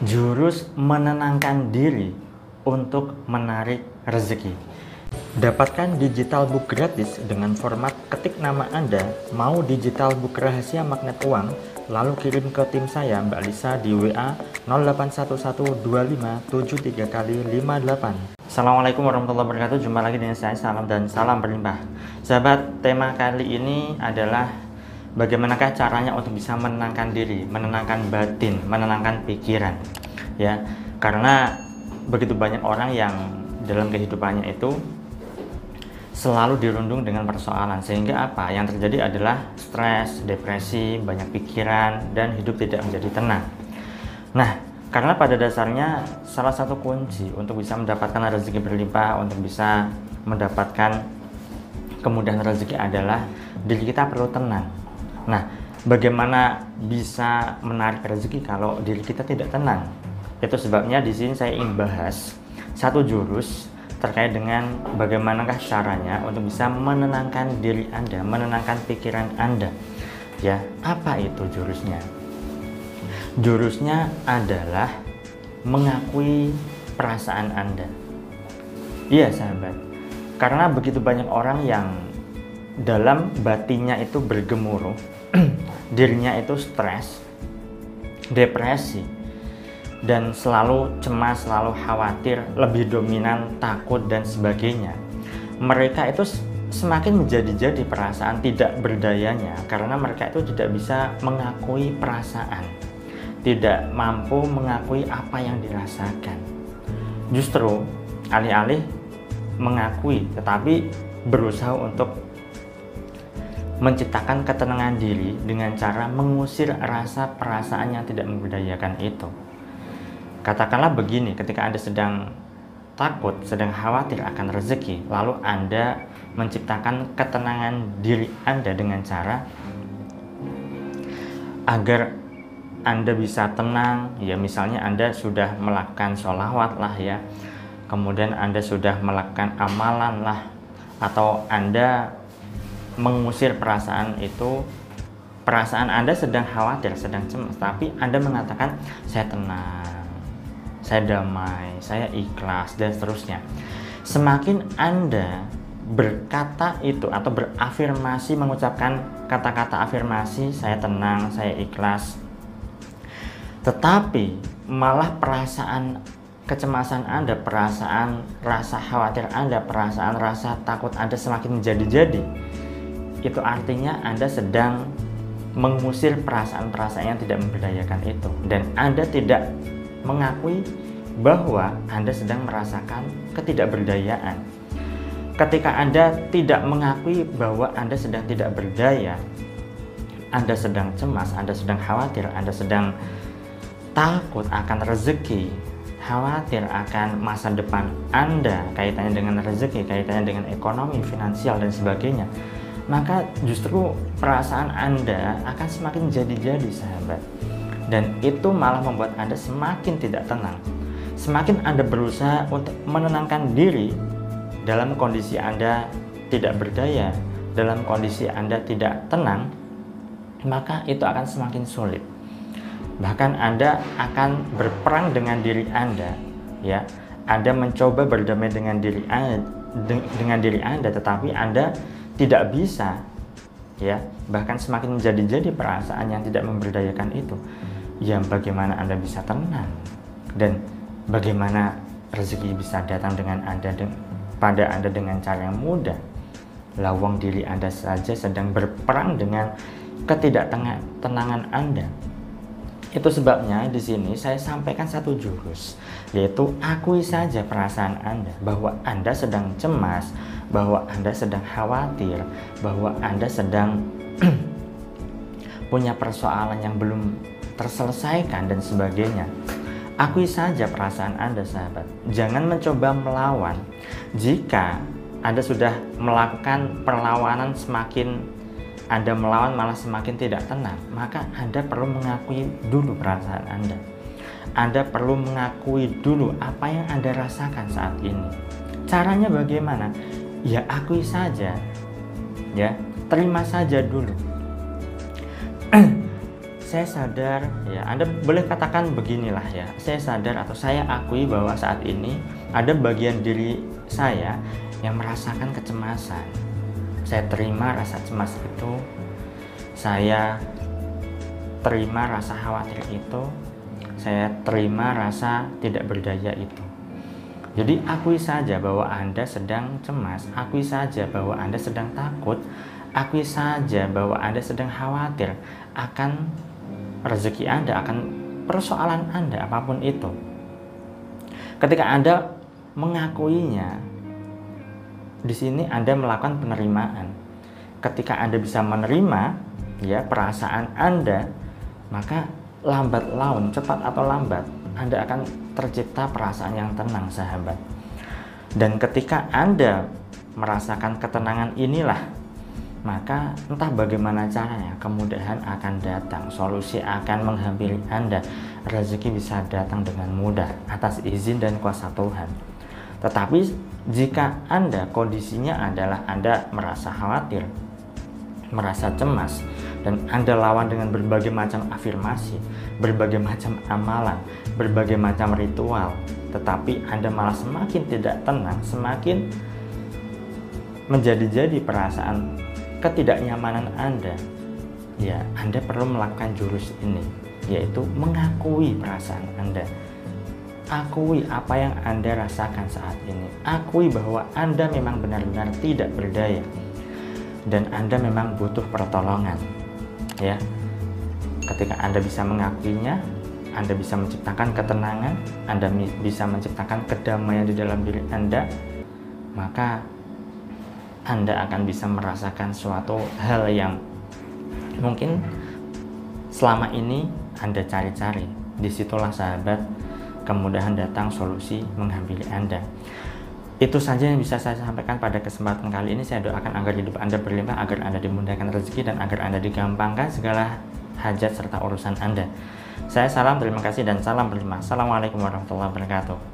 Jurus menenangkan diri untuk menarik rezeki. Dapatkan digital book gratis dengan format ketik nama Anda, mau digital book rahasia magnet uang, lalu kirim ke tim saya Mbak Lisa di WA 08112573 kali 58. Assalamualaikum warahmatullahi wabarakatuh. Jumpa lagi dengan saya Salam dan salam berlimpah. Sahabat, tema kali ini adalah bagaimanakah caranya untuk bisa menenangkan diri, menenangkan batin, menenangkan pikiran. Ya, karena begitu banyak orang yang dalam kehidupannya itu selalu dirundung dengan persoalan sehingga apa yang terjadi adalah stres, depresi, banyak pikiran dan hidup tidak menjadi tenang. Nah, karena pada dasarnya salah satu kunci untuk bisa mendapatkan rezeki berlimpah, untuk bisa mendapatkan kemudahan rezeki adalah diri kita perlu tenang. Nah, bagaimana bisa menarik rezeki kalau diri kita tidak tenang? Itu sebabnya di sini saya ingin bahas satu jurus terkait dengan bagaimanakah caranya untuk bisa menenangkan diri Anda, menenangkan pikiran Anda. Ya, apa itu jurusnya? Jurusnya adalah mengakui perasaan Anda. Iya, sahabat. Karena begitu banyak orang yang dalam batinnya itu bergemuruh, dirinya itu stres, depresi, dan selalu cemas, selalu khawatir, lebih dominan, takut, dan sebagainya. Mereka itu semakin menjadi-jadi perasaan tidak berdayanya karena mereka itu tidak bisa mengakui perasaan, tidak mampu mengakui apa yang dirasakan. Justru alih-alih mengakui, tetapi berusaha untuk menciptakan ketenangan diri dengan cara mengusir rasa perasaan yang tidak memberdayakan itu. Katakanlah begini, ketika Anda sedang takut, sedang khawatir akan rezeki, lalu Anda menciptakan ketenangan diri Anda dengan cara agar Anda bisa tenang, ya misalnya Anda sudah melakukan sholawat lah ya, kemudian Anda sudah melakukan amalan lah, atau Anda mengusir perasaan itu perasaan Anda sedang khawatir, sedang cemas, tapi Anda mengatakan saya tenang, saya damai, saya ikhlas, dan seterusnya. Semakin Anda berkata itu atau berafirmasi mengucapkan kata-kata afirmasi saya tenang, saya ikhlas. Tetapi malah perasaan kecemasan Anda, perasaan rasa khawatir Anda, perasaan rasa takut Anda semakin menjadi-jadi. Itu artinya Anda sedang mengusir perasaan-perasaan yang tidak memberdayakan itu dan Anda tidak mengakui bahwa Anda sedang merasakan ketidakberdayaan. Ketika Anda tidak mengakui bahwa Anda sedang tidak berdaya, Anda sedang cemas, Anda sedang khawatir, Anda sedang takut akan rezeki, khawatir akan masa depan Anda kaitannya dengan rezeki, kaitannya dengan ekonomi, finansial dan sebagainya, maka justru perasaan Anda akan semakin jadi-jadi sahabat dan itu malah membuat Anda semakin tidak tenang. Semakin Anda berusaha untuk menenangkan diri dalam kondisi Anda tidak berdaya, dalam kondisi Anda tidak tenang, maka itu akan semakin sulit. Bahkan Anda akan berperang dengan diri Anda, ya. Anda mencoba berdamai dengan diri Anda, dengan diri Anda, tetapi Anda tidak bisa, ya. Bahkan semakin menjadi-jadi perasaan yang tidak memberdayakan itu yang bagaimana Anda bisa tenang dan bagaimana rezeki bisa datang dengan Anda de pada Anda dengan cara yang mudah. Lawang diri Anda saja sedang berperang dengan ketidaktenangan Anda. Itu sebabnya di sini saya sampaikan satu jurus, yaitu akui saja perasaan Anda bahwa Anda sedang cemas, bahwa Anda sedang khawatir, bahwa Anda sedang punya persoalan yang belum terselesaikan dan sebagainya. Akui saja perasaan Anda sahabat. Jangan mencoba melawan. Jika Anda sudah melakukan perlawanan semakin Anda melawan malah semakin tidak tenang, maka Anda perlu mengakui dulu perasaan Anda. Anda perlu mengakui dulu apa yang Anda rasakan saat ini. Caranya bagaimana? Ya akui saja. Ya, terima saja dulu saya sadar ya Anda boleh katakan beginilah ya saya sadar atau saya akui bahwa saat ini ada bagian diri saya yang merasakan kecemasan saya terima rasa cemas itu. Saya terima rasa khawatir itu. Saya terima rasa tidak berdaya itu. Jadi akui saja bahwa Anda sedang cemas akui saja bahwa Anda sedang takut akui saja bahwa Anda sedang khawatir akan rezeki Anda, akan persoalan Anda, apa pun itu. Ketika Anda mengakuinya, di sini Anda melakukan penerimaan. Ketika Anda bisa menerima ya perasaan Anda, maka lambat laun, cepat atau lambat, Anda akan tercipta perasaan yang tenang, sahabat. Dan ketika Anda merasakan ketenangan inilah maka entah bagaimana caranya kemudahan akan datang solusi akan menghampiri Anda rezeki bisa datang dengan mudah atas izin dan kuasa Tuhan tetapi jika Anda kondisinya adalah Anda merasa khawatir merasa cemas dan Anda lawan dengan berbagai macam afirmasi berbagai macam amalan berbagai macam ritual tetapi Anda malah semakin tidak tenang semakin menjadi-jadi perasaan ketidaknyamanan Anda, ya Anda perlu melakukan jurus ini, yaitu mengakui perasaan Anda. Akui apa yang Anda rasakan saat ini. Akui bahwa Anda memang benar-benar tidak berdaya dan Anda memang butuh pertolongan. Ya. Ketika Anda bisa mengakuinya, Anda bisa menciptakan ketenangan, Anda bisa menciptakan kedamaian di dalam diri Anda, maka anda akan bisa merasakan suatu hal yang mungkin selama ini Anda cari-cari. Di situlah sahabat, kemudahan datang solusi menghampiri Anda. Itu saja yang bisa saya sampaikan pada kesempatan kali ini. Saya doakan agar hidup Anda berlimpah, agar Anda dimudahkan rezeki, dan agar Anda digampangkan segala hajat serta urusan Anda. Saya salam, terima kasih, dan salam berlimpah. Assalamualaikum warahmatullahi wabarakatuh.